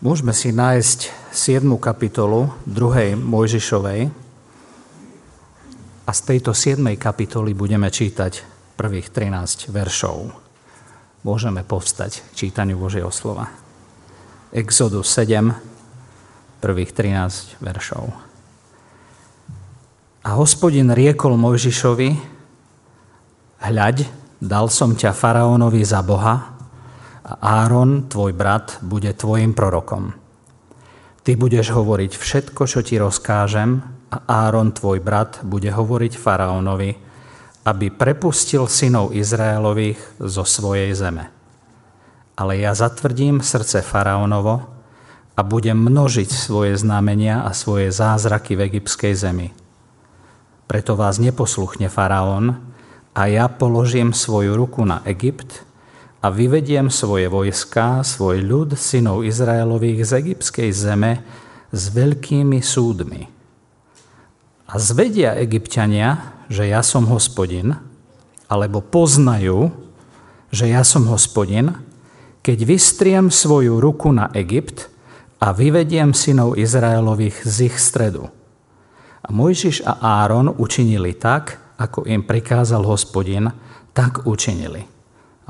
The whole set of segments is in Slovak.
Môžeme si nájsť 7. kapitolu 2. Mojžišovej a z tejto 7. kapitoly budeme čítať prvých 13 veršov. Môžeme povstať k čítaniu Božieho slova. Exodus 7, prvých 13 veršov. A hospodin riekol Mojžišovi, hľaď, dal som ťa faraónovi za Boha, a Áron, tvoj brat, bude tvojim prorokom. Ty budeš hovoriť všetko, čo ti rozkážem a Áron, tvoj brat, bude hovoriť faraónovi, aby prepustil synov Izraelových zo svojej zeme. Ale ja zatvrdím srdce faraónovo a budem množiť svoje znamenia a svoje zázraky v egyptskej zemi. Preto vás neposluchne faraón a ja položím svoju ruku na Egypt a vyvediem svoje vojska, svoj ľud, synov Izraelových z egyptskej zeme s veľkými súdmi. A zvedia egyptiania, že ja som hospodin, alebo poznajú, že ja som hospodin, keď vystriem svoju ruku na Egypt a vyvediem synov Izraelových z ich stredu. A Mojžiš a Áron učinili tak, ako im prikázal hospodin, tak učinili.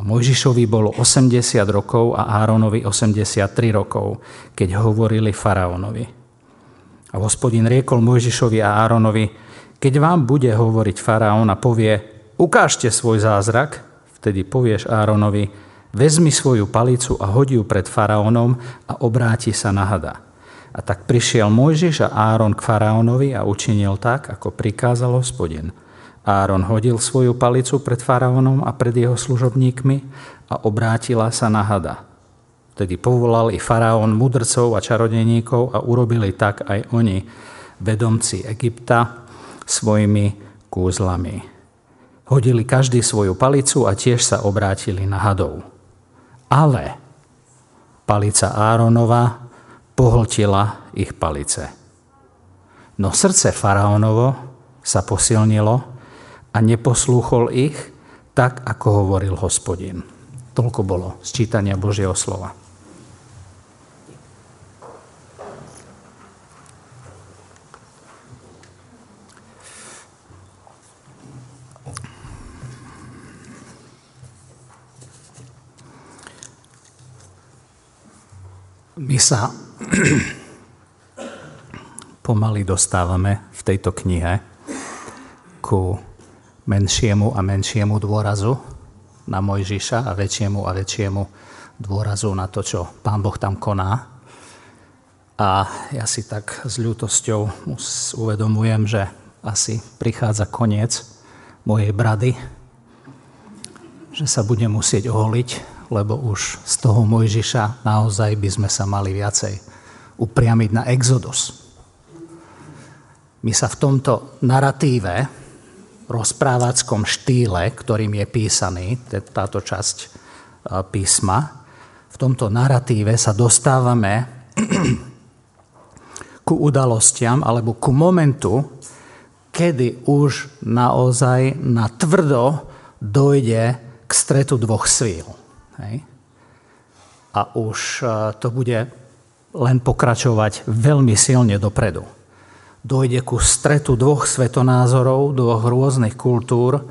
A Mojžišovi bolo 80 rokov a Áronovi 83 rokov, keď hovorili faraónovi. A hospodin riekol Mojžišovi a Áronovi, keď vám bude hovoriť faraón a povie, ukážte svoj zázrak, vtedy povieš Áronovi, vezmi svoju palicu a hodí ju pred faraónom a obráti sa na hada. A tak prišiel Mojžiš a Áron k faraónovi a učinil tak, ako prikázal hospodin. Áron hodil svoju palicu pred faraónom a pred jeho služobníkmi a obrátila sa na hada. Tedy povolal i faraón mudrcov a čarodejníkov a urobili tak aj oni, vedomci Egypta, svojimi kúzlami. Hodili každý svoju palicu a tiež sa obrátili na hadov. Ale palica Áronova pohltila ich palice. No srdce faraónovo sa posilnilo a neposlúchol ich tak, ako hovoril hospodin. Toľko bolo z čítania Božieho slova. My sa pomaly dostávame v tejto knihe ku menšiemu a menšiemu dôrazu na Mojžiša a väčšiemu a väčšiemu dôrazu na to, čo Pán Boh tam koná. A ja si tak s ľútosťou uvedomujem, že asi prichádza koniec mojej brady, že sa budem musieť oholiť, lebo už z toho Mojžiša naozaj by sme sa mali viacej upriamiť na Exodus. My sa v tomto naratíve, rozprávackom štýle, ktorým je písaný táto časť e, písma, v tomto narratíve sa dostávame ku udalostiam alebo ku momentu, kedy už naozaj na tvrdo dojde k stretu dvoch svíl. A už e, to bude len pokračovať veľmi silne dopredu dojde ku stretu dvoch svetonázorov, dvoch rôznych kultúr,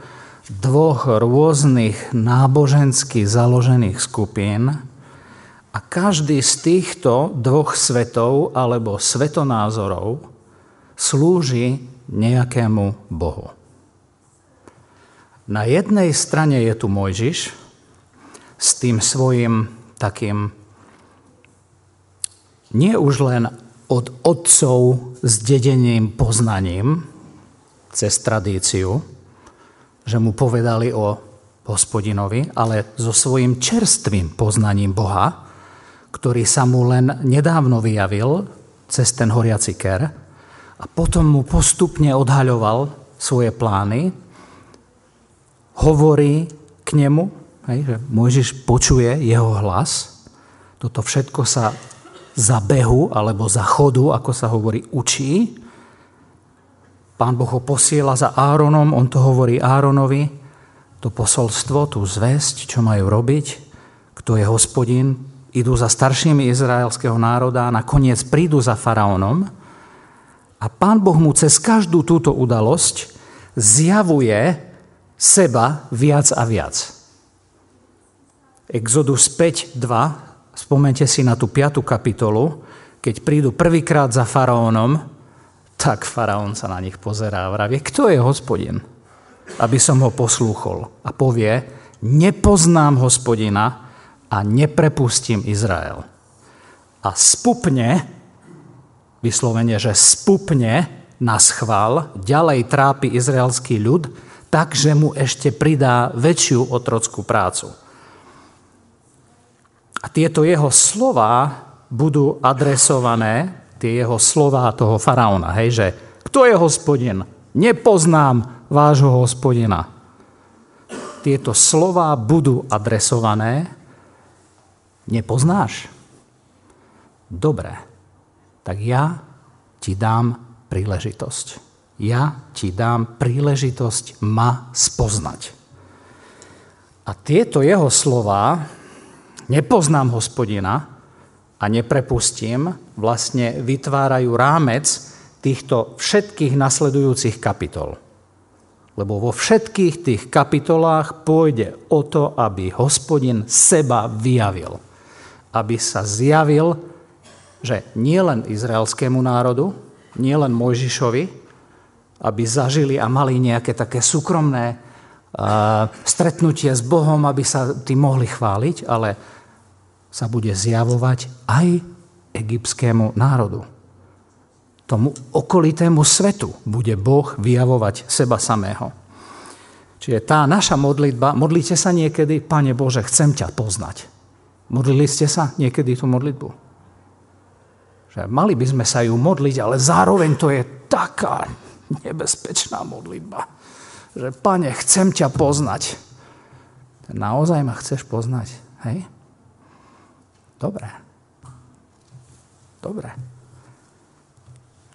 dvoch rôznych nábožensky založených skupín a každý z týchto dvoch svetov alebo svetonázorov slúži nejakému Bohu. Na jednej strane je tu Mojžiš s tým svojim takým nie už len od otcov s dedeným poznaním cez tradíciu, že mu povedali o hospodinovi, ale so svojím čerstvým poznaním Boha, ktorý sa mu len nedávno vyjavil cez ten horiaci ker a potom mu postupne odhaľoval svoje plány, hovorí k nemu, hej, že Mojžiš počuje jeho hlas, toto všetko sa za behu alebo za chodu, ako sa hovorí, učí. Pán Boh ho posiela za Áronom, on to hovorí Áronovi, to posolstvo, tú zväzť, čo majú robiť, kto je hospodin, idú za staršími izraelského národa a nakoniec prídu za faraónom. A pán Boh mu cez každú túto udalosť zjavuje seba viac a viac. Exodus 5.2, spomente si na tú 5. kapitolu, keď prídu prvýkrát za faraónom, tak faraón sa na nich pozerá a vravie, kto je hospodin? Aby som ho poslúchol. A povie, nepoznám hospodina, a neprepustím Izrael. A spupne, vyslovene, že spupne na schvál, ďalej trápi izraelský ľud, takže mu ešte pridá väčšiu otrockú prácu. A tieto jeho slova budú adresované, tie jeho slova toho faraóna, hej, že kto je hospodin? Nepoznám vášho hospodina. Tieto slova budú adresované Nepoznáš? Dobre, tak ja ti dám príležitosť. Ja ti dám príležitosť ma spoznať. A tieto jeho slova, nepoznám hospodina a neprepustím, vlastne vytvárajú rámec týchto všetkých nasledujúcich kapitol. Lebo vo všetkých tých kapitolách pôjde o to, aby hospodin seba vyjavil aby sa zjavil, že nie len izraelskému národu, nie len Mojžišovi, aby zažili a mali nejaké také súkromné stretnutie s Bohom, aby sa tým mohli chváliť, ale sa bude zjavovať aj egyptskému národu. Tomu okolitému svetu bude Boh vyjavovať seba samého. Čiže tá naša modlitba, modlite sa niekedy, Pane Bože, chcem ťa poznať. Modlili ste sa niekedy tú modlitbu? Že mali by sme sa ju modliť, ale zároveň to je taká nebezpečná modlitba. Že, pane, chcem ťa poznať. Naozaj ma chceš poznať? Hej? Dobre. Dobre.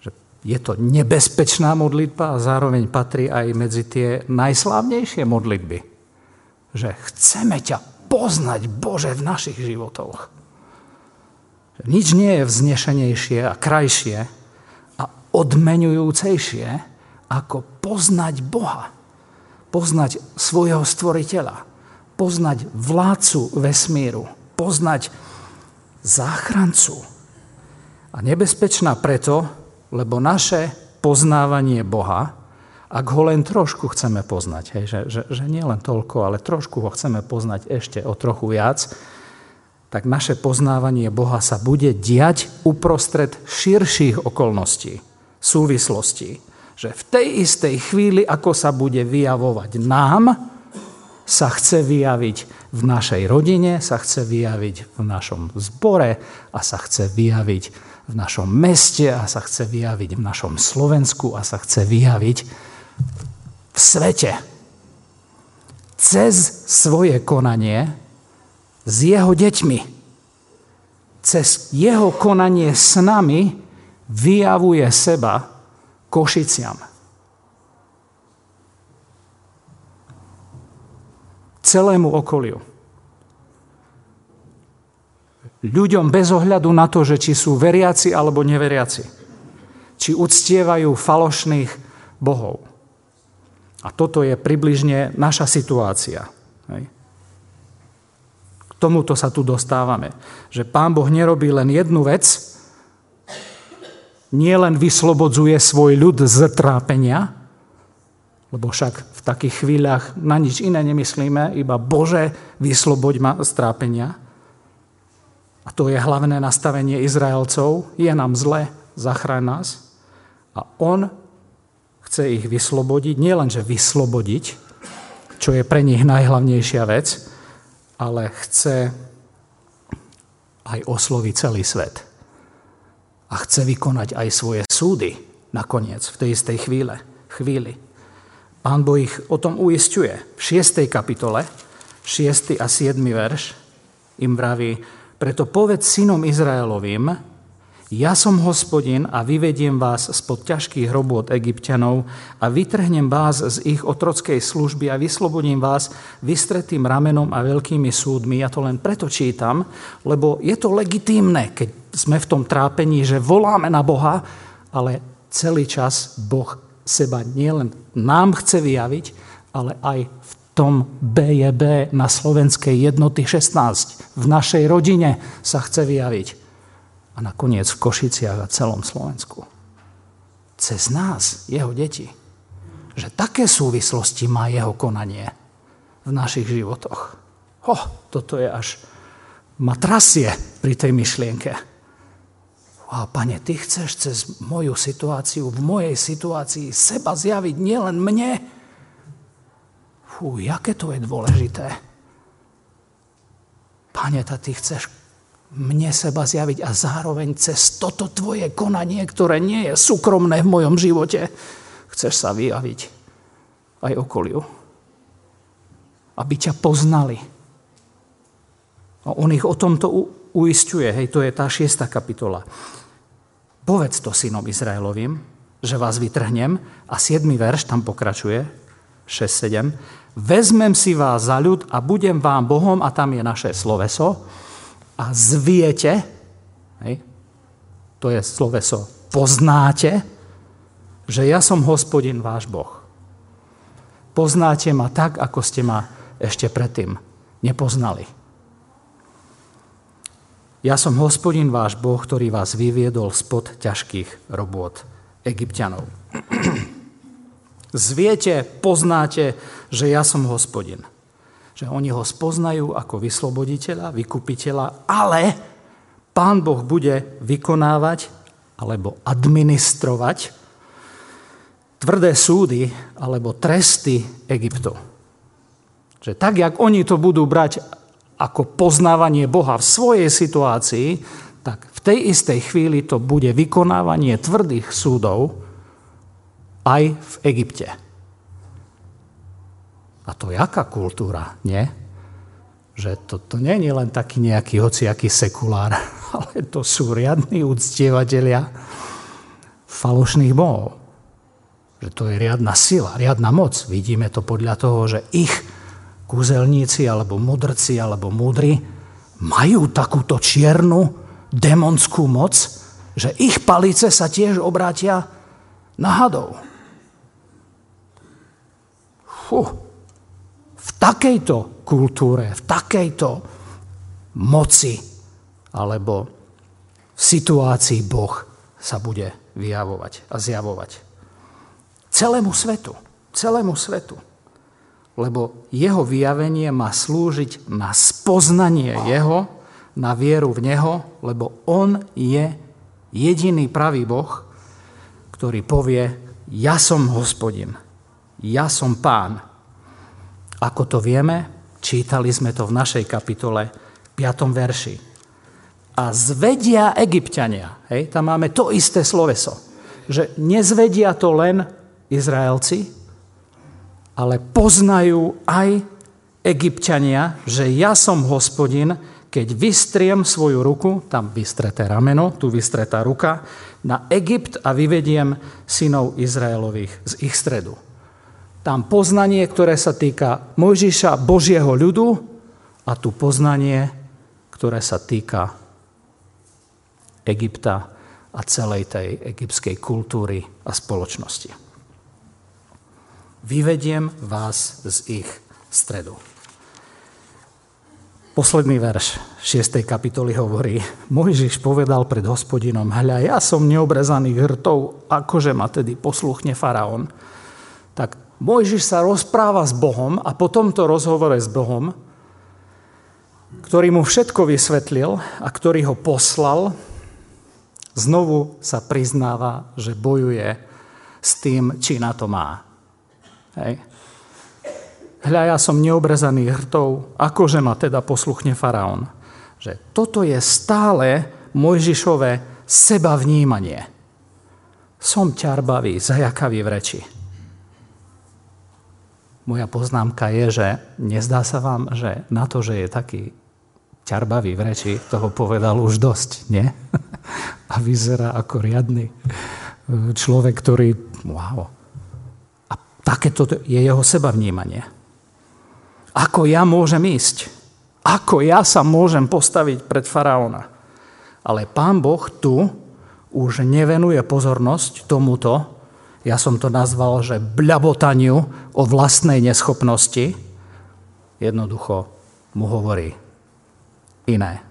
Že je to nebezpečná modlitba a zároveň patrí aj medzi tie najslávnejšie modlitby. Že chceme ťa poznať Bože v našich životoch. Nič nie je vznešenejšie a krajšie a odmenujúcejšie, ako poznať Boha. Poznať svojho stvoriteľa. Poznať vládcu vesmíru. Poznať záchrancu. A nebezpečná preto, lebo naše poznávanie Boha ak ho len trošku chceme poznať, hej, že, že, že nie len toľko, ale trošku ho chceme poznať ešte o trochu viac, tak naše poznávanie Boha sa bude diať uprostred širších okolností, súvislostí. Že v tej istej chvíli, ako sa bude vyjavovať nám, sa chce vyjaviť v našej rodine, sa chce vyjaviť v našom zbore a sa chce vyjaviť v našom meste a sa chce vyjaviť v našom Slovensku a sa chce vyjaviť v svete cez svoje konanie s jeho deťmi. Cez jeho konanie s nami vyjavuje seba Košiciam. Celému okoliu. Ľuďom bez ohľadu na to, že či sú veriaci alebo neveriaci. Či uctievajú falošných bohov a toto je približne naša situácia. Hej. Tomuto sa tu dostávame. Že Pán Boh nerobí len jednu vec, nie len vyslobodzuje svoj ľud z trápenia, lebo však takých chvíľach na nič iné nemyslíme, iba Bože, vysloboď ma z trápenia. A to je hlavné nastavenie Izraelcov. Je nám zle, zachráň nás. A on chce ich vyslobodiť, nielenže vyslobodiť, čo je pre nich najhlavnejšia vec, ale chce aj osloviť celý svet. A chce vykonať aj svoje súdy nakoniec, v tej istej chvíle, chvíli. Pán Boh ich o tom uistuje. V 6. kapitole, 6. a 7. verš im vraví, preto povedz synom Izraelovým, Ja som hospodin a vyvediem vás spod ťažkých robôt egyptianov a vytrhnem vás z ich otrockej služby a vyslobodím vás vystretým ramenom a veľkými súdmi. Ja to len preto čítam, lebo je to legitímne, keď sme v tom trápení, že voláme na Boha, ale celý čas Boh seba nielen nám chce vyjaviť, ale aj v tom BJB na slovenskej jednoty 16 v našej rodine sa chce vyjaviť a nakoniec v Košiciach a celom Slovensku. Cez nás, jeho deti. Že také súvislosti má jeho konanie v našich životoch. Ho, toto je až matrasie pri tej myšlienke. A pane, ty chceš cez moju situáciu, v mojej situácii seba zjaviť nielen mne. Fú, jaké to je dôležité. Pane, ty chceš mne seba zjaviť a zároveň cez toto tvoje konanie, ktoré nie je súkromné v mojom živote, chceš sa vyjaviť aj okoliu. Aby ťa poznali. A on ich o tomto uistuje, hej, to je tá šiesta kapitola. Povedz to synom Izraelovým, že vás vytrhnem a 7. verš tam pokračuje, 6-7. Vezmem si vás za ľud a budem vám Bohom, a tam je naše sloveso, a zviete, hej, to je sloveso, poznáte, že ja som hospodin váš Boh. Poznáte ma tak, ako ste ma ešte predtým nepoznali. Ja som hospodin váš Boh, ktorý vás vyviedol spod ťažkých robôt egyptianov. Zviete, poznáte, že ja som hospodin že oni ho spoznajú ako vysloboditeľa, vykupiteľa, ale pán Boh bude vykonávať alebo administrovať tvrdé súdy alebo tresty Egyptu. Že tak, jak oni to budú brať ako poznávanie Boha v svojej situácii, tak v tej istej chvíli to bude vykonávanie tvrdých súdov aj v Egypte. A to je aká kultúra, nie? Že to, to nie je len taký nejaký hociaký sekulár, ale to sú riadní úctievateľia falošných bohov. Že to je riadna sila, riadna moc. Vidíme to podľa toho, že ich kúzelníci alebo mudrci alebo múdri majú takúto čiernu demonskú moc, že ich palice sa tiež obrátia na hadov. Fuh v takejto kultúre, v takejto moci alebo v situácii Boh sa bude vyjavovať a zjavovať. Celému svetu, celému svetu. Lebo jeho vyjavenie má slúžiť na spoznanie jeho, na vieru v neho, lebo on je jediný pravý Boh, ktorý povie, ja som hospodin, ja som pán, ako to vieme, čítali sme to v našej kapitole 5. verši. A zvedia egyptiania, hej, tam máme to isté sloveso, že nezvedia to len Izraelci, ale poznajú aj egyptiania, že ja som hospodin, keď vystriem svoju ruku, tam vystreté rameno, tu vystretá ruka, na Egypt a vyvediem synov Izraelových z ich stredu tam poznanie, ktoré sa týka Mojžiša, Božieho ľudu a tu poznanie, ktoré sa týka Egypta a celej tej egyptskej kultúry a spoločnosti. Vyvediem vás z ich stredu. Posledný verš 6. kapitoly hovorí, Mojžiš povedal pred hospodinom, hľa, ja som neobrezaných hrtov, akože ma tedy posluchne faraón. Tak Mojžiš sa rozpráva s Bohom a po tomto rozhovore s Bohom, ktorý mu všetko vysvetlil a ktorý ho poslal, znovu sa priznáva, že bojuje s tým, či na to má. Hej. Hľa, ja som neobrezaný hrtou, akože ma teda posluchne faraón. Že toto je stále Mojžišové seba vnímanie. Som ťarbavý, zajakavý v reči. Moja poznámka je, že nezdá sa vám, že na to, že je taký ťarbavý v reči, toho povedal už dosť, nie? A vyzerá ako riadny človek, ktorý... Wow. Takéto je jeho seba vnímanie. Ako ja môžem ísť? Ako ja sa môžem postaviť pred faraóna? Ale pán Boh tu už nevenuje pozornosť tomuto, ja som to nazval, že bľabotaniu o vlastnej neschopnosti, jednoducho mu hovorí iné.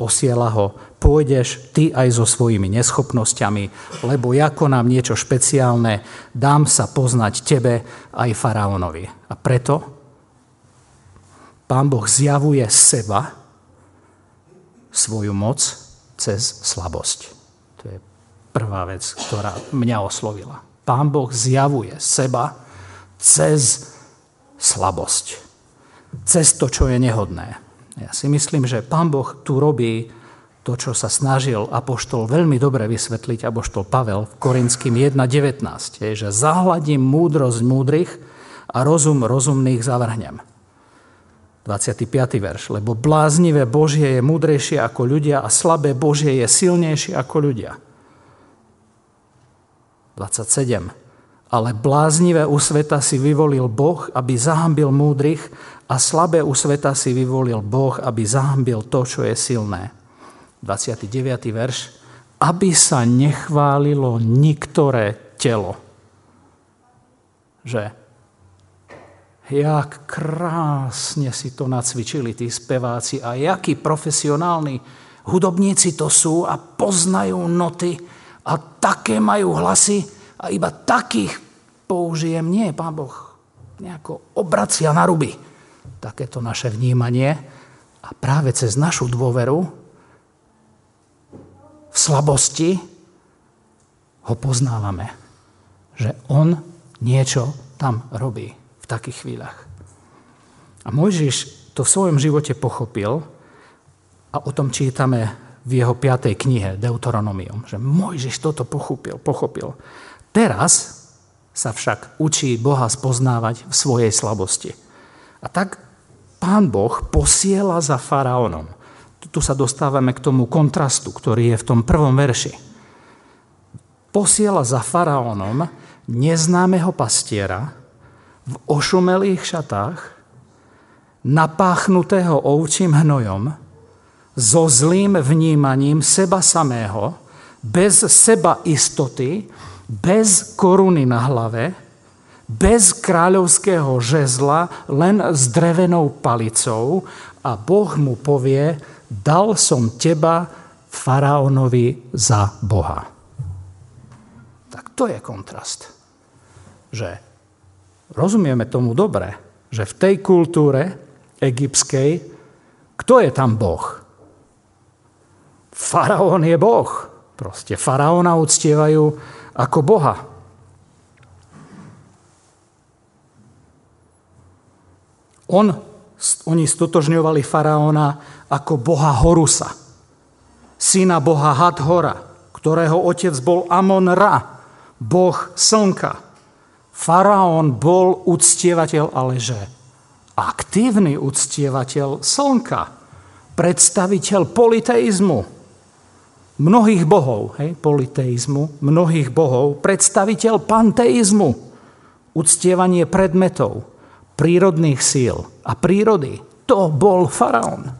Posiela ho, pôjdeš ty aj so svojimi neschopnosťami, lebo ja konám niečo špeciálne, dám sa poznať tebe aj faraónovi. A preto pán Boh zjavuje seba, svoju moc cez slabosť. To je prvá vec, ktorá mňa oslovila. Pán Boh zjavuje seba cez slabosť. Cez to, čo je nehodné. Ja si myslím, že Pán Boh tu robí to, čo sa snažil Apoštol veľmi dobre vysvetliť, Apoštol Pavel v Korinským 1.19, je, že zahladím múdrosť múdrych a rozum rozumných zavrhnem. 25. verš. Lebo bláznivé Božie je múdrejšie ako ľudia a slabé Božie je silnejšie ako ľudia. 27. Ale bláznivé u sveta si vyvolil Boh, aby zahambil múdrych a slabé u sveta si vyvolil Boh, aby zahambil to, čo je silné. 29. verš. Aby sa nechválilo niektoré telo. Že jak krásne si to nacvičili tí speváci a jakí profesionálni hudobníci to sú a poznajú noty a také majú hlasy a iba takých použijem. Nie, Pán Boh nejako obracia na ruby takéto naše vnímanie a práve cez našu dôveru slabosti ho poznávame, že on niečo tam robí v takých chvíľach. A Mojžiš to v svojom živote pochopil a o tom čítame v jeho piatej knihe Deuteronomium, že Mojžiš toto pochopil, pochopil. Teraz sa však učí Boha spoznávať v svojej slabosti. A tak pán Boh posiela za faraónom. Tu sa dostávame k tomu kontrastu, ktorý je v tom prvom verši. Posiela za faraónom neznámeho pastiera v ošumelých šatách, napáchnutého ovčím hnojom, so zlým vnímaním seba samého, bez seba istoty, bez koruny na hlave, bez kráľovského žezla, len s drevenou palicou a Boh mu povie, dal som teba faraónovi za Boha. Tak to je kontrast. Že rozumieme tomu dobre, že v tej kultúre egyptskej, kto je tam Boh? Faraón je Boh. Proste faraóna uctievajú ako Boha. On, oni stotožňovali faraóna ako boha Horusa, syna boha Hadhora, ktorého otec bol Amon Ra, boh slnka. Faraón bol uctievateľ, ale že aktívny uctievateľ slnka, predstaviteľ politeizmu, mnohých bohov, hej, politeizmu, mnohých bohov, predstaviteľ panteizmu, uctievanie predmetov, prírodných síl a prírody. To bol faraón.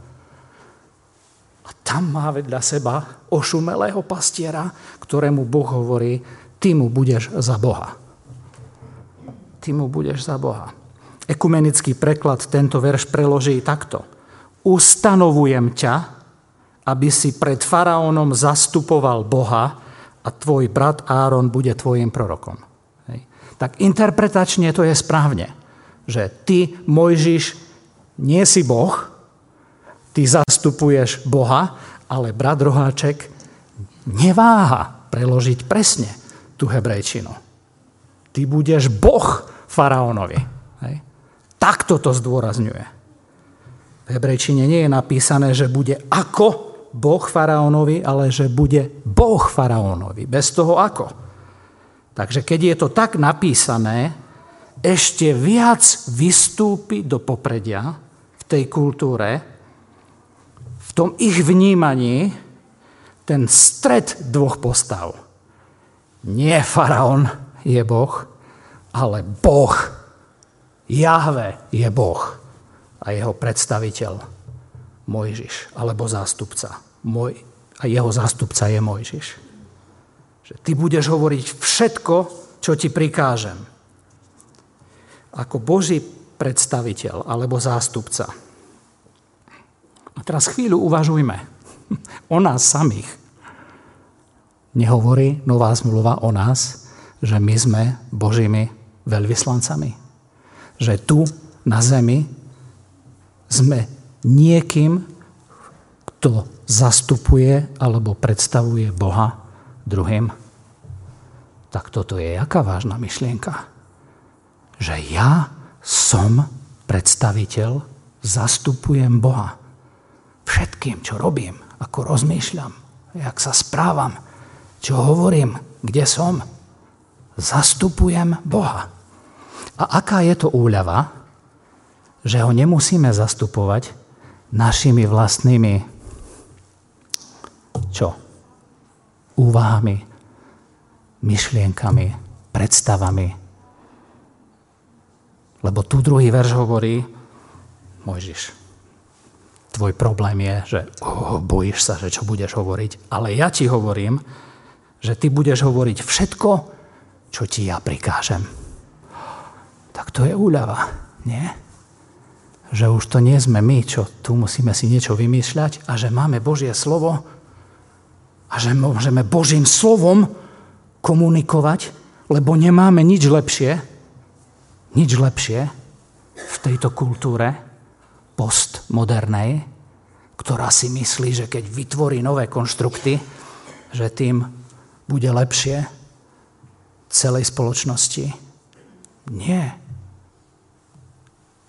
A tam má vedľa seba ošumelého pastiera, ktorému Boh hovorí, ty mu budeš za Boha. Ty mu budeš za Boha. Ekumenický preklad tento verš preloží takto. Ustanovujem ťa, aby si pred faraónom zastupoval Boha a tvoj brat Áron bude tvojim prorokom. Hej. Tak interpretačne to je správne, že ty, Mojžiš, nie si Boh, ty zastupuješ Boha, ale brat Roháček neváha preložiť presne tú hebrejčinu. Ty budeš Boh faraónovi. Hej. Takto to zdôrazňuje. V hebrejčine nie je napísané, že bude ako Boh faraónovi, ale že bude Boh faraónovi. Bez toho ako. Takže keď je to tak napísané, ešte viac vystúpi do popredia v tej kultúre, v tom ich vnímaní ten stred dvoch postav. Nie faraón je Boh, ale Boh, Jahve je Boh a jeho predstaviteľ Mojžiš, alebo zástupca. Moj, a jeho zástupca je Mojžiš. Že ty budeš hovoriť všetko, čo ti prikážem. Ako Boží predstaviteľ alebo zástupca. A teraz chvíľu uvažujme o nás samých. Nehovorí nová zmluva o nás, že my sme Božími veľvyslancami. Že tu na zemi sme niekým, kto zastupuje alebo predstavuje Boha druhým. Tak toto je jaká vážna myšlienka? Že ja som predstaviteľ, zastupujem Boha. Všetkým, čo robím, ako rozmýšľam, jak sa správam, čo hovorím, kde som, zastupujem Boha. A aká je to úľava, že ho nemusíme zastupovať našimi vlastnými čo? Úvahami, myšlienkami, predstavami. Lebo tu druhý verš hovorí, Mojžiš, tvoj problém je, že oh, bojíš sa, že čo budeš hovoriť, ale ja ti hovorím, že ty budeš hovoriť všetko, čo ti ja prikážem. Tak to je úľava, nie? Že už to nie sme my, čo tu musíme si niečo vymýšľať a že máme Božie slovo a že môžeme Božím slovom komunikovať, lebo nemáme nič lepšie, nič lepšie v tejto kultúre postmodernej, ktorá si myslí, že keď vytvorí nové konštrukty, že tým bude lepšie celej spoločnosti? Nie.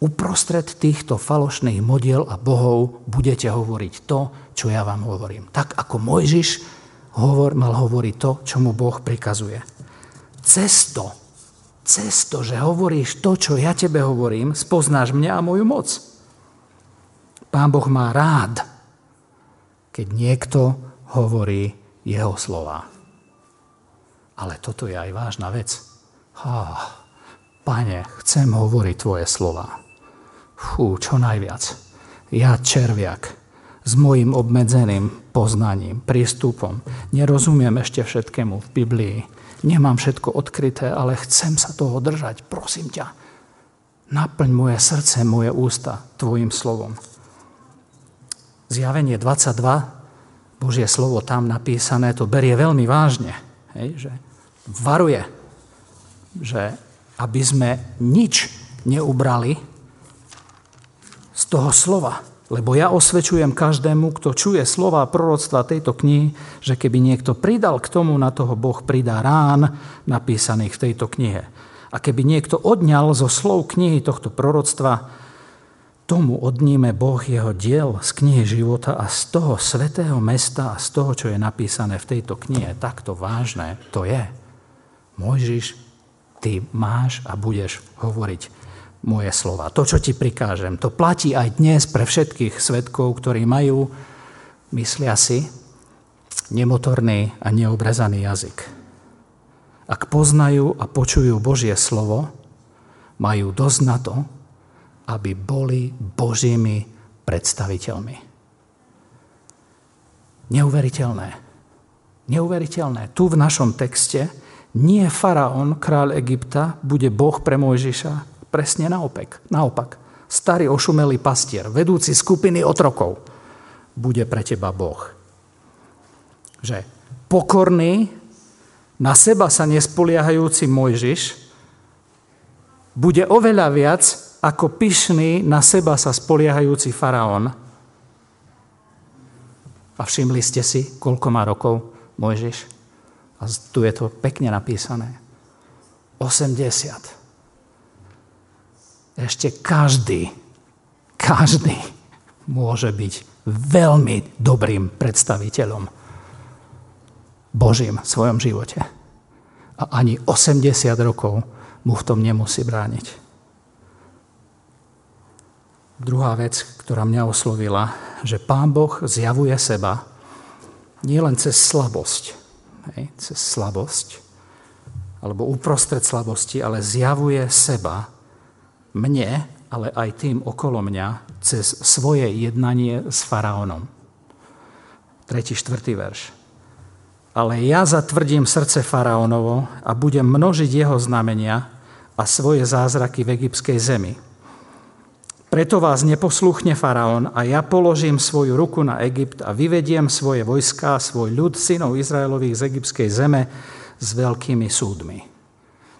Uprostred týchto falošných modiel a bohov budete hovoriť to, čo ja vám hovorím. Tak ako Mojžiš hovor, mal hovoriť to, čo mu Boh prikazuje. Cesto, cesto, že hovoríš to, čo ja tebe hovorím, spoznáš mňa a moju moc. Pán Boh má rád, keď niekto hovorí jeho slova. Ale toto je aj vážna vec. Há, pane, chcem hovoriť tvoje slova. Fú, čo najviac. Ja červiak s mojim obmedzeným poznaním, prístupom. Nerozumiem ešte všetkému v Biblii. Nemám všetko odkryté, ale chcem sa toho držať. Prosím ťa, naplň moje srdce, moje ústa tvojim slovom. Zjavenie 22, Božie slovo tam napísané, to berie veľmi vážne. Hej, že varuje, že aby sme nič neubrali z toho slova. Lebo ja osvedčujem každému, kto čuje slova proroctva tejto knihy, že keby niekto pridal k tomu, na toho Boh pridá rán napísaných v tejto knihe. A keby niekto odňal zo slov knihy tohto proroctva, tomu odníme Boh jeho diel z knihy života a z toho svetého mesta a z toho, čo je napísané v tejto knihe. Takto vážne to je. Mojžiš, ty máš a budeš hovoriť moje slova. To, čo ti prikážem, to platí aj dnes pre všetkých svetkov, ktorí majú, myslia si, nemotorný a neobrezaný jazyk. Ak poznajú a počujú Božie slovo, majú dosť na to, aby boli Božími predstaviteľmi. Neuveriteľné. Neuveriteľné. Tu v našom texte nie faraón, kráľ Egypta, bude Boh pre Mojžiša. Presne naopak. naopak. Starý ošumelý pastier, vedúci skupiny otrokov, bude pre teba Boh. Že pokorný, na seba sa nespoliahajúci Mojžiš bude oveľa viac ako pyšný, na seba sa spoliehajúci faraón. A všimli ste si, koľko má rokov Mojžiš? A tu je to pekne napísané. 80. Ešte každý, každý môže byť veľmi dobrým predstaviteľom Božím v svojom živote. A ani 80 rokov mu v tom nemusí brániť. Druhá vec, ktorá mňa oslovila, že Pán Boh zjavuje seba nie len cez slabosť, hej, cez slabosť, alebo uprostred slabosti, ale zjavuje seba mne, ale aj tým okolo mňa, cez svoje jednanie s faraónom. 3. 4. verš. Ale ja zatvrdím srdce faraónovo a budem množiť jeho znamenia a svoje zázraky v egyptskej zemi. Preto vás neposluchne faraón a ja položím svoju ruku na Egypt a vyvediem svoje vojska, svoj ľud, synov Izraelových z egyptskej zeme s veľkými súdmi.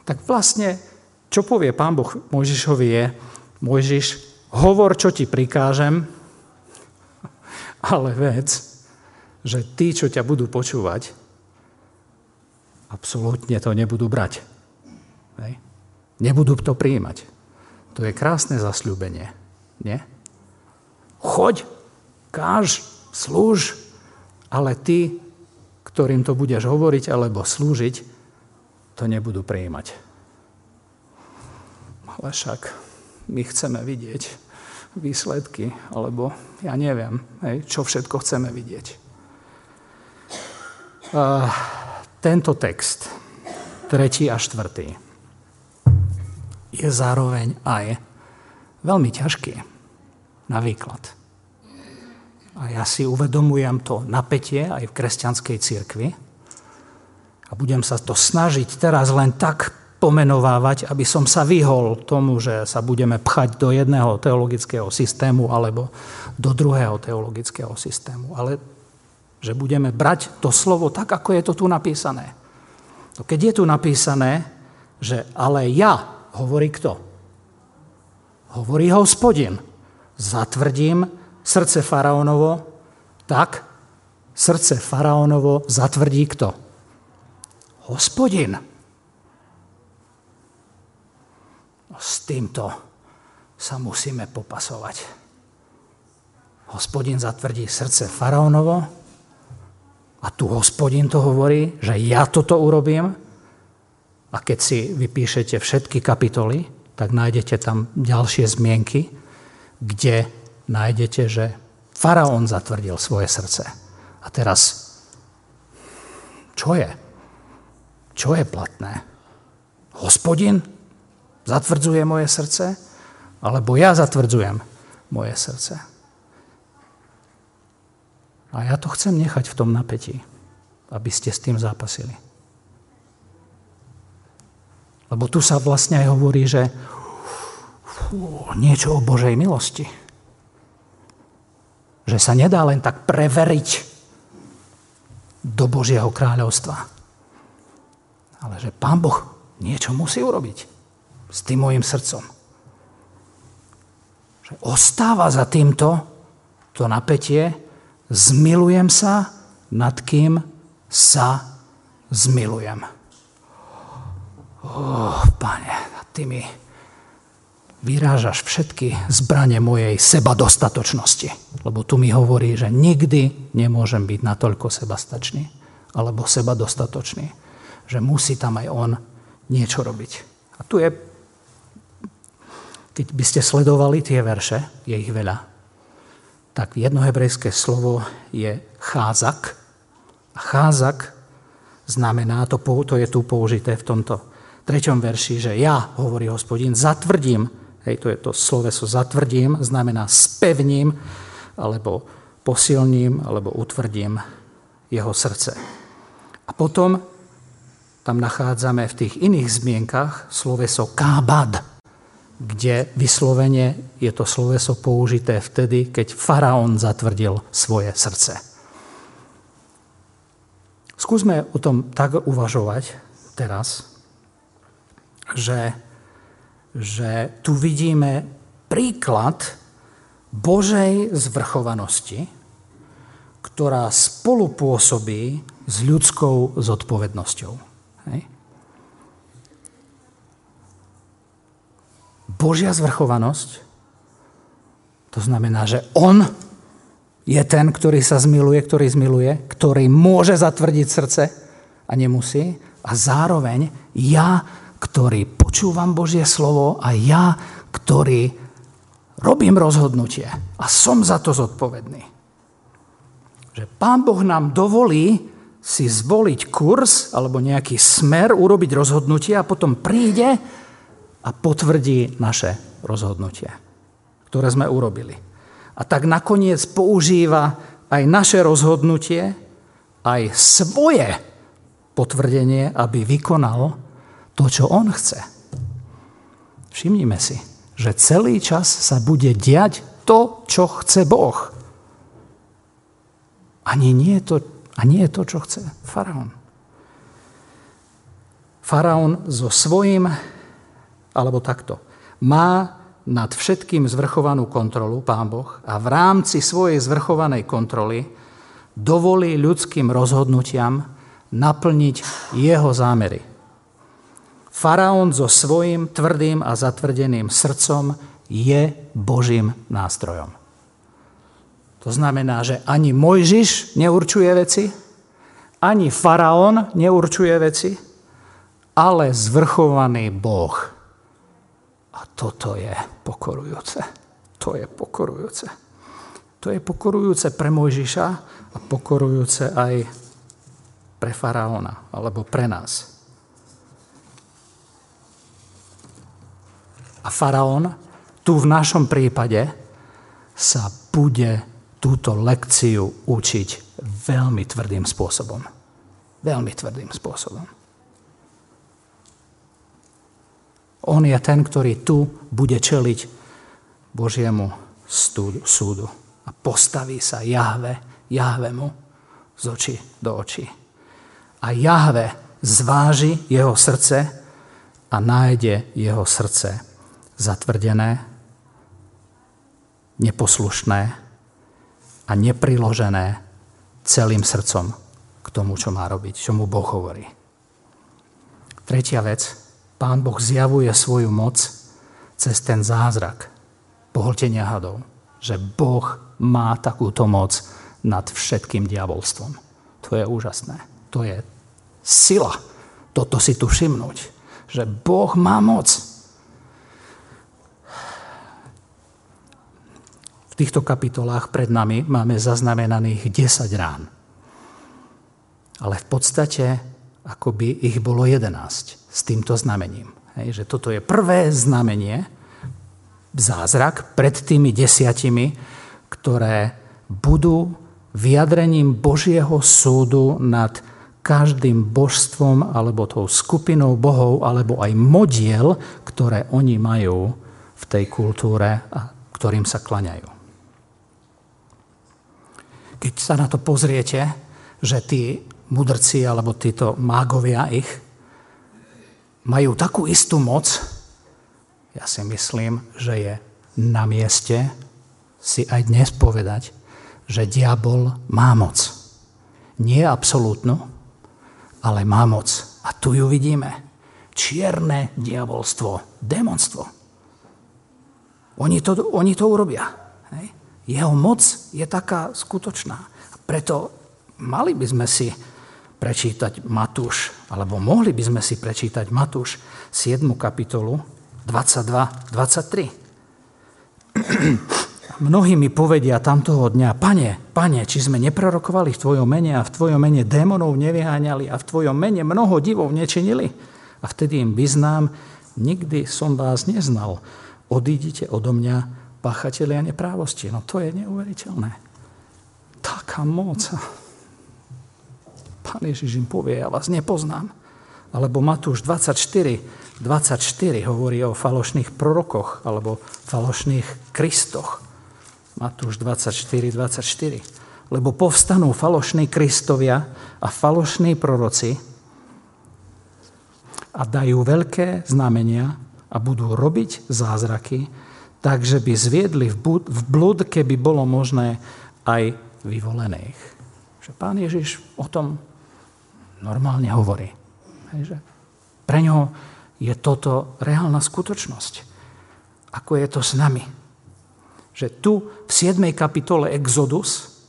Tak vlastne, čo povie pán Boh Mojžišovi je, Mojžiš, hovor, čo ti prikážem, ale vec, že tí, čo ťa budú počúvať, absolútne to nebudú brať. Hej. Nebudú to prijímať. To je krásne zasľúbenie. Nie? Choď, káž, slúž, ale ty, ktorým to budeš hovoriť alebo slúžiť, to nebudú prijímať. Ale však my chceme vidieť výsledky, alebo ja neviem, hej, čo všetko chceme vidieť. Uh, tento text, tretí a štvrtý, je zároveň aj veľmi ťažký na výklad. A ja si uvedomujem to napätie aj v kresťanskej cirkvi a budem sa to snažiť teraz len tak pomenovávať, aby som sa vyhol tomu, že sa budeme pchať do jedného teologického systému alebo do druhého teologického systému. Ale že budeme brať to slovo tak, ako je to tu napísané. No keď je tu napísané, že ale ja, hovorí kto? Hovorí hospodin. Zatvrdím srdce faraónovo, tak srdce faraónovo zatvrdí kto? Hospodin. S týmto sa musíme popasovať. Hospodin zatvrdí srdce faraónovo a tu hospodin to hovorí, že ja toto urobím. A keď si vypíšete všetky kapitoly, tak nájdete tam ďalšie zmienky, kde nájdete, že faraón zatvrdil svoje srdce. A teraz, čo je? Čo je platné? Hospodin zatvrdzuje moje srdce, alebo ja zatvrdzujem moje srdce. A ja to chcem nechať v tom napätí, aby ste s tým zápasili. Lebo tu sa vlastne aj hovorí, že fú, niečo o Božej milosti. Že sa nedá len tak preveriť do Božieho kráľovstva. Ale že Pán Boh niečo musí urobiť s tým mojim srdcom. Že ostáva za týmto to napätie, zmilujem sa, nad kým sa zmilujem. Oh, pane, ty mi vyrážaš všetky zbranie mojej seba dostatočnosti. Lebo tu mi hovorí, že nikdy nemôžem byť natoľko sebastačný alebo seba dostatočný. Že musí tam aj on niečo robiť. A tu je keď by ste sledovali tie verše, je ich veľa, tak jedno hebrejské slovo je cházak. A cházak znamená, to, to je tu použité v tomto treťom verši, že ja, hovorí hospodin, zatvrdím, hej, to je to sloveso zatvrdím, znamená spevním, alebo posilním, alebo utvrdím jeho srdce. A potom tam nachádzame v tých iných zmienkach sloveso kábad, kde vyslovene je to sloveso použité vtedy, keď faraón zatvrdil svoje srdce. Skúsme o tom tak uvažovať teraz, že, že tu vidíme príklad Božej zvrchovanosti, ktorá spolupôsobí s ľudskou zodpovednosťou. Hej? Božia zvrchovanosť, to znamená, že On je ten, ktorý sa zmiluje, ktorý zmiluje, ktorý môže zatvrdiť srdce a nemusí. A zároveň ja, ktorý počúvam Božie slovo a ja, ktorý robím rozhodnutie a som za to zodpovedný. Že Pán Boh nám dovolí si zvoliť kurz alebo nejaký smer, urobiť rozhodnutie a potom príde a potvrdí naše rozhodnutie, ktoré sme urobili. A tak nakoniec používa aj naše rozhodnutie, aj svoje potvrdenie, aby vykonal to, čo on chce. Všimnime si, že celý čas sa bude diať to, čo chce Boh. Ani nie to, a nie je to, čo chce faraón. Faraón so svojím, alebo takto, má nad všetkým zvrchovanú kontrolu, pán Boh, a v rámci svojej zvrchovanej kontroly dovolí ľudským rozhodnutiam naplniť jeho zámery. Faraón so svojím tvrdým a zatvrdeným srdcom je Božím nástrojom. To znamená, že ani Mojžiš neurčuje veci, ani faraón neurčuje veci, ale zvrchovaný Boh. Toto je pokorujúce. To je pokorujúce. To je pokorujúce pre Mojžiša a pokorujúce aj pre faraóna, alebo pre nás. A faraón tu v našom prípade sa bude túto lekciu učiť veľmi tvrdým spôsobom. Veľmi tvrdým spôsobom. On je ten, ktorý tu bude čeliť Božiemu súdu. A postaví sa Jahve, Jahvemu z očí do očí. A Jahve zváži jeho srdce a nájde jeho srdce zatvrdené, neposlušné, a nepriložené celým srdcom k tomu, čo má robiť, čo mu Boh hovorí. Tretia vec. Pán Boh zjavuje svoju moc cez ten zázrak pohltenia hadov. Že Boh má takúto moc nad všetkým diabolstvom. To je úžasné. To je sila. Toto si tu všimnúť. Že Boh má moc týchto kapitolách pred nami máme zaznamenaných 10 rán. Ale v podstate akoby ich bolo 11 s týmto znamením. Hej, že toto je prvé znamenie, zázrak pred tými desiatimi, ktoré budú vyjadrením Božieho súdu nad každým božstvom alebo tou skupinou bohov alebo aj modiel, ktoré oni majú v tej kultúre a ktorým sa klaňajú keď sa na to pozriete, že tí mudrci alebo títo mágovia ich majú takú istú moc, ja si myslím, že je na mieste si aj dnes povedať, že diabol má moc. Nie absolútnu, ale má moc. A tu ju vidíme. Čierne diabolstvo, demonstvo. Oni to, oni to urobia. Jeho moc je taká skutočná. Preto mali by sme si prečítať Matúš, alebo mohli by sme si prečítať Matúš 7. kapitolu 22-23. Mnohí mi povedia tamtoho dňa, pane, pane, či sme neprorokovali v tvojom mene a v tvojom mene démonov nevyháňali a v tvojom mene mnoho divov nečinili? A vtedy im vyznám, nikdy som vás neznal. Odídite odo mňa, páchatelia neprávosti. No to je neuveriteľné. Taká moc. Pán Ježiš im povie, ja vás nepoznám. Alebo Matúš 24, 24 hovorí o falošných prorokoch alebo falošných kristoch. Matúš 24, 24. Lebo povstanú falošní kristovia a falošní proroci a dajú veľké znamenia a budú robiť zázraky, takže by zviedli v blud, keby bolo možné aj vyvolených. Že pán Ježiš o tom normálne hovorí. Že pre ňo je toto reálna skutočnosť. Ako je to s nami. Že tu v 7. kapitole Exodus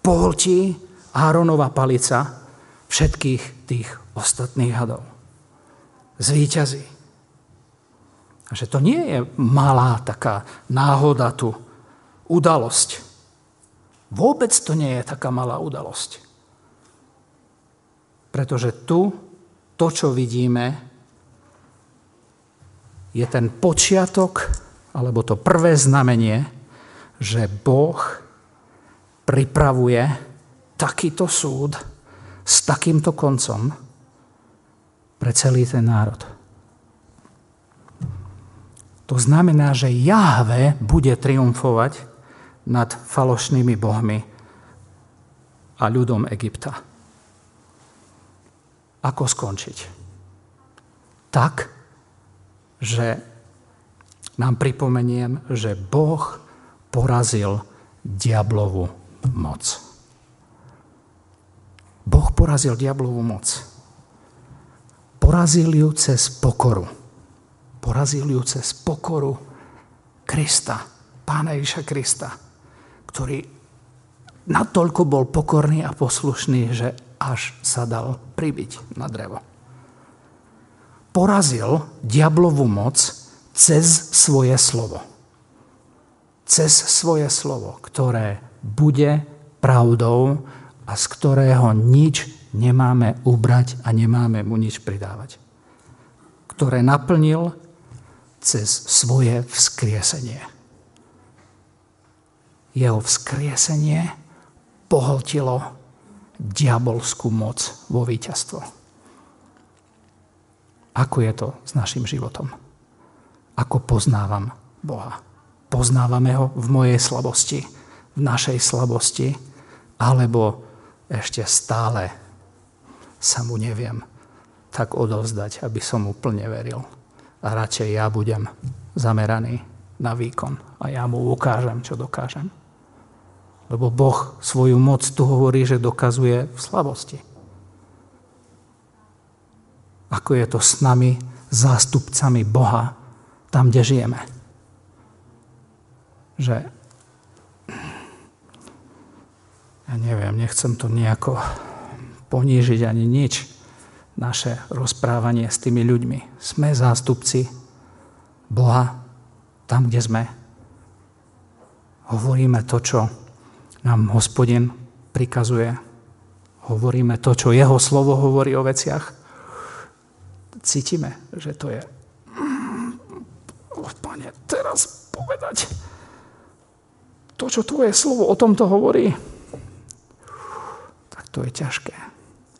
pohltí Áronova palica všetkých tých ostatných hadov. Zvíťazí. A že to nie je malá taká náhoda tu, udalosť. Vôbec to nie je taká malá udalosť. Pretože tu to, čo vidíme, je ten počiatok, alebo to prvé znamenie, že Boh pripravuje takýto súd s takýmto koncom pre celý ten národ. To znamená, že Jahve bude triumfovať nad falošnými bohmi a ľudom Egypta. Ako skončiť? Tak, že nám pripomeniem, že Boh porazil diablovú moc. Boh porazil diablovú moc. Porazil ju cez pokoru. Porazil ju cez pokoru Krista, Pána Ježiša Krista ktorý natoľko bol pokorný a poslušný, že až sa dal pribiť na drevo. Porazil diablovú moc cez svoje slovo. Cez svoje slovo, ktoré bude pravdou a z ktorého nič nemáme ubrať a nemáme mu nič pridávať. Ktoré naplnil cez svoje vzkriesenie jeho vzkriesenie pohltilo diabolskú moc vo víťazstvo. Ako je to s našim životom? Ako poznávam Boha? Poznávame ho v mojej slabosti, v našej slabosti, alebo ešte stále sa mu neviem tak odovzdať, aby som mu plne veril. A radšej ja budem zameraný na výkon a ja mu ukážem, čo dokážem. Lebo Boh svoju moc tu hovorí, že dokazuje v slabosti. Ako je to s nami, zástupcami Boha, tam, kde žijeme. Že ja neviem, nechcem to nejako ponížiť ani nič, naše rozprávanie s tými ľuďmi. Sme zástupci Boha tam, kde sme. Hovoríme to, čo nám hospodin prikazuje. Hovoríme to, čo jeho slovo hovorí o veciach. Cítime, že to je... Pane, teraz povedať to, čo tvoje slovo o tomto hovorí, tak to je ťažké.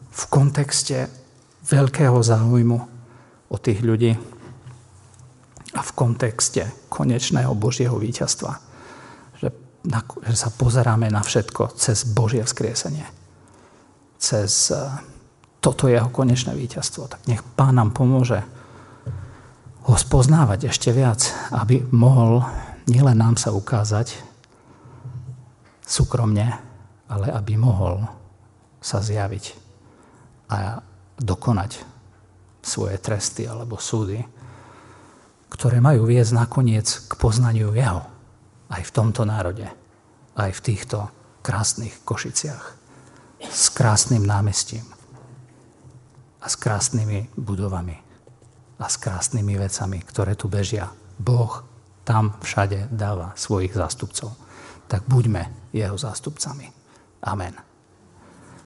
V kontexte veľkého záujmu o tých ľudí a v kontexte konečného Božieho víťazstva že sa pozeráme na všetko cez Božie vzkriesenie. Cez eh, toto jeho konečné víťazstvo. Tak nech Pán nám pomôže ho spoznávať ešte viac, aby mohol nielen nám sa ukázať súkromne, ale aby mohol sa zjaviť a dokonať svoje tresty alebo súdy, ktoré majú viesť nakoniec k poznaniu Jeho aj v tomto národe, aj v týchto krásnych Košiciach s krásnym námestím a s krásnymi budovami a s krásnymi vecami, ktoré tu bežia. Boh tam všade dáva svojich zástupcov. Tak buďme jeho zástupcami. Amen.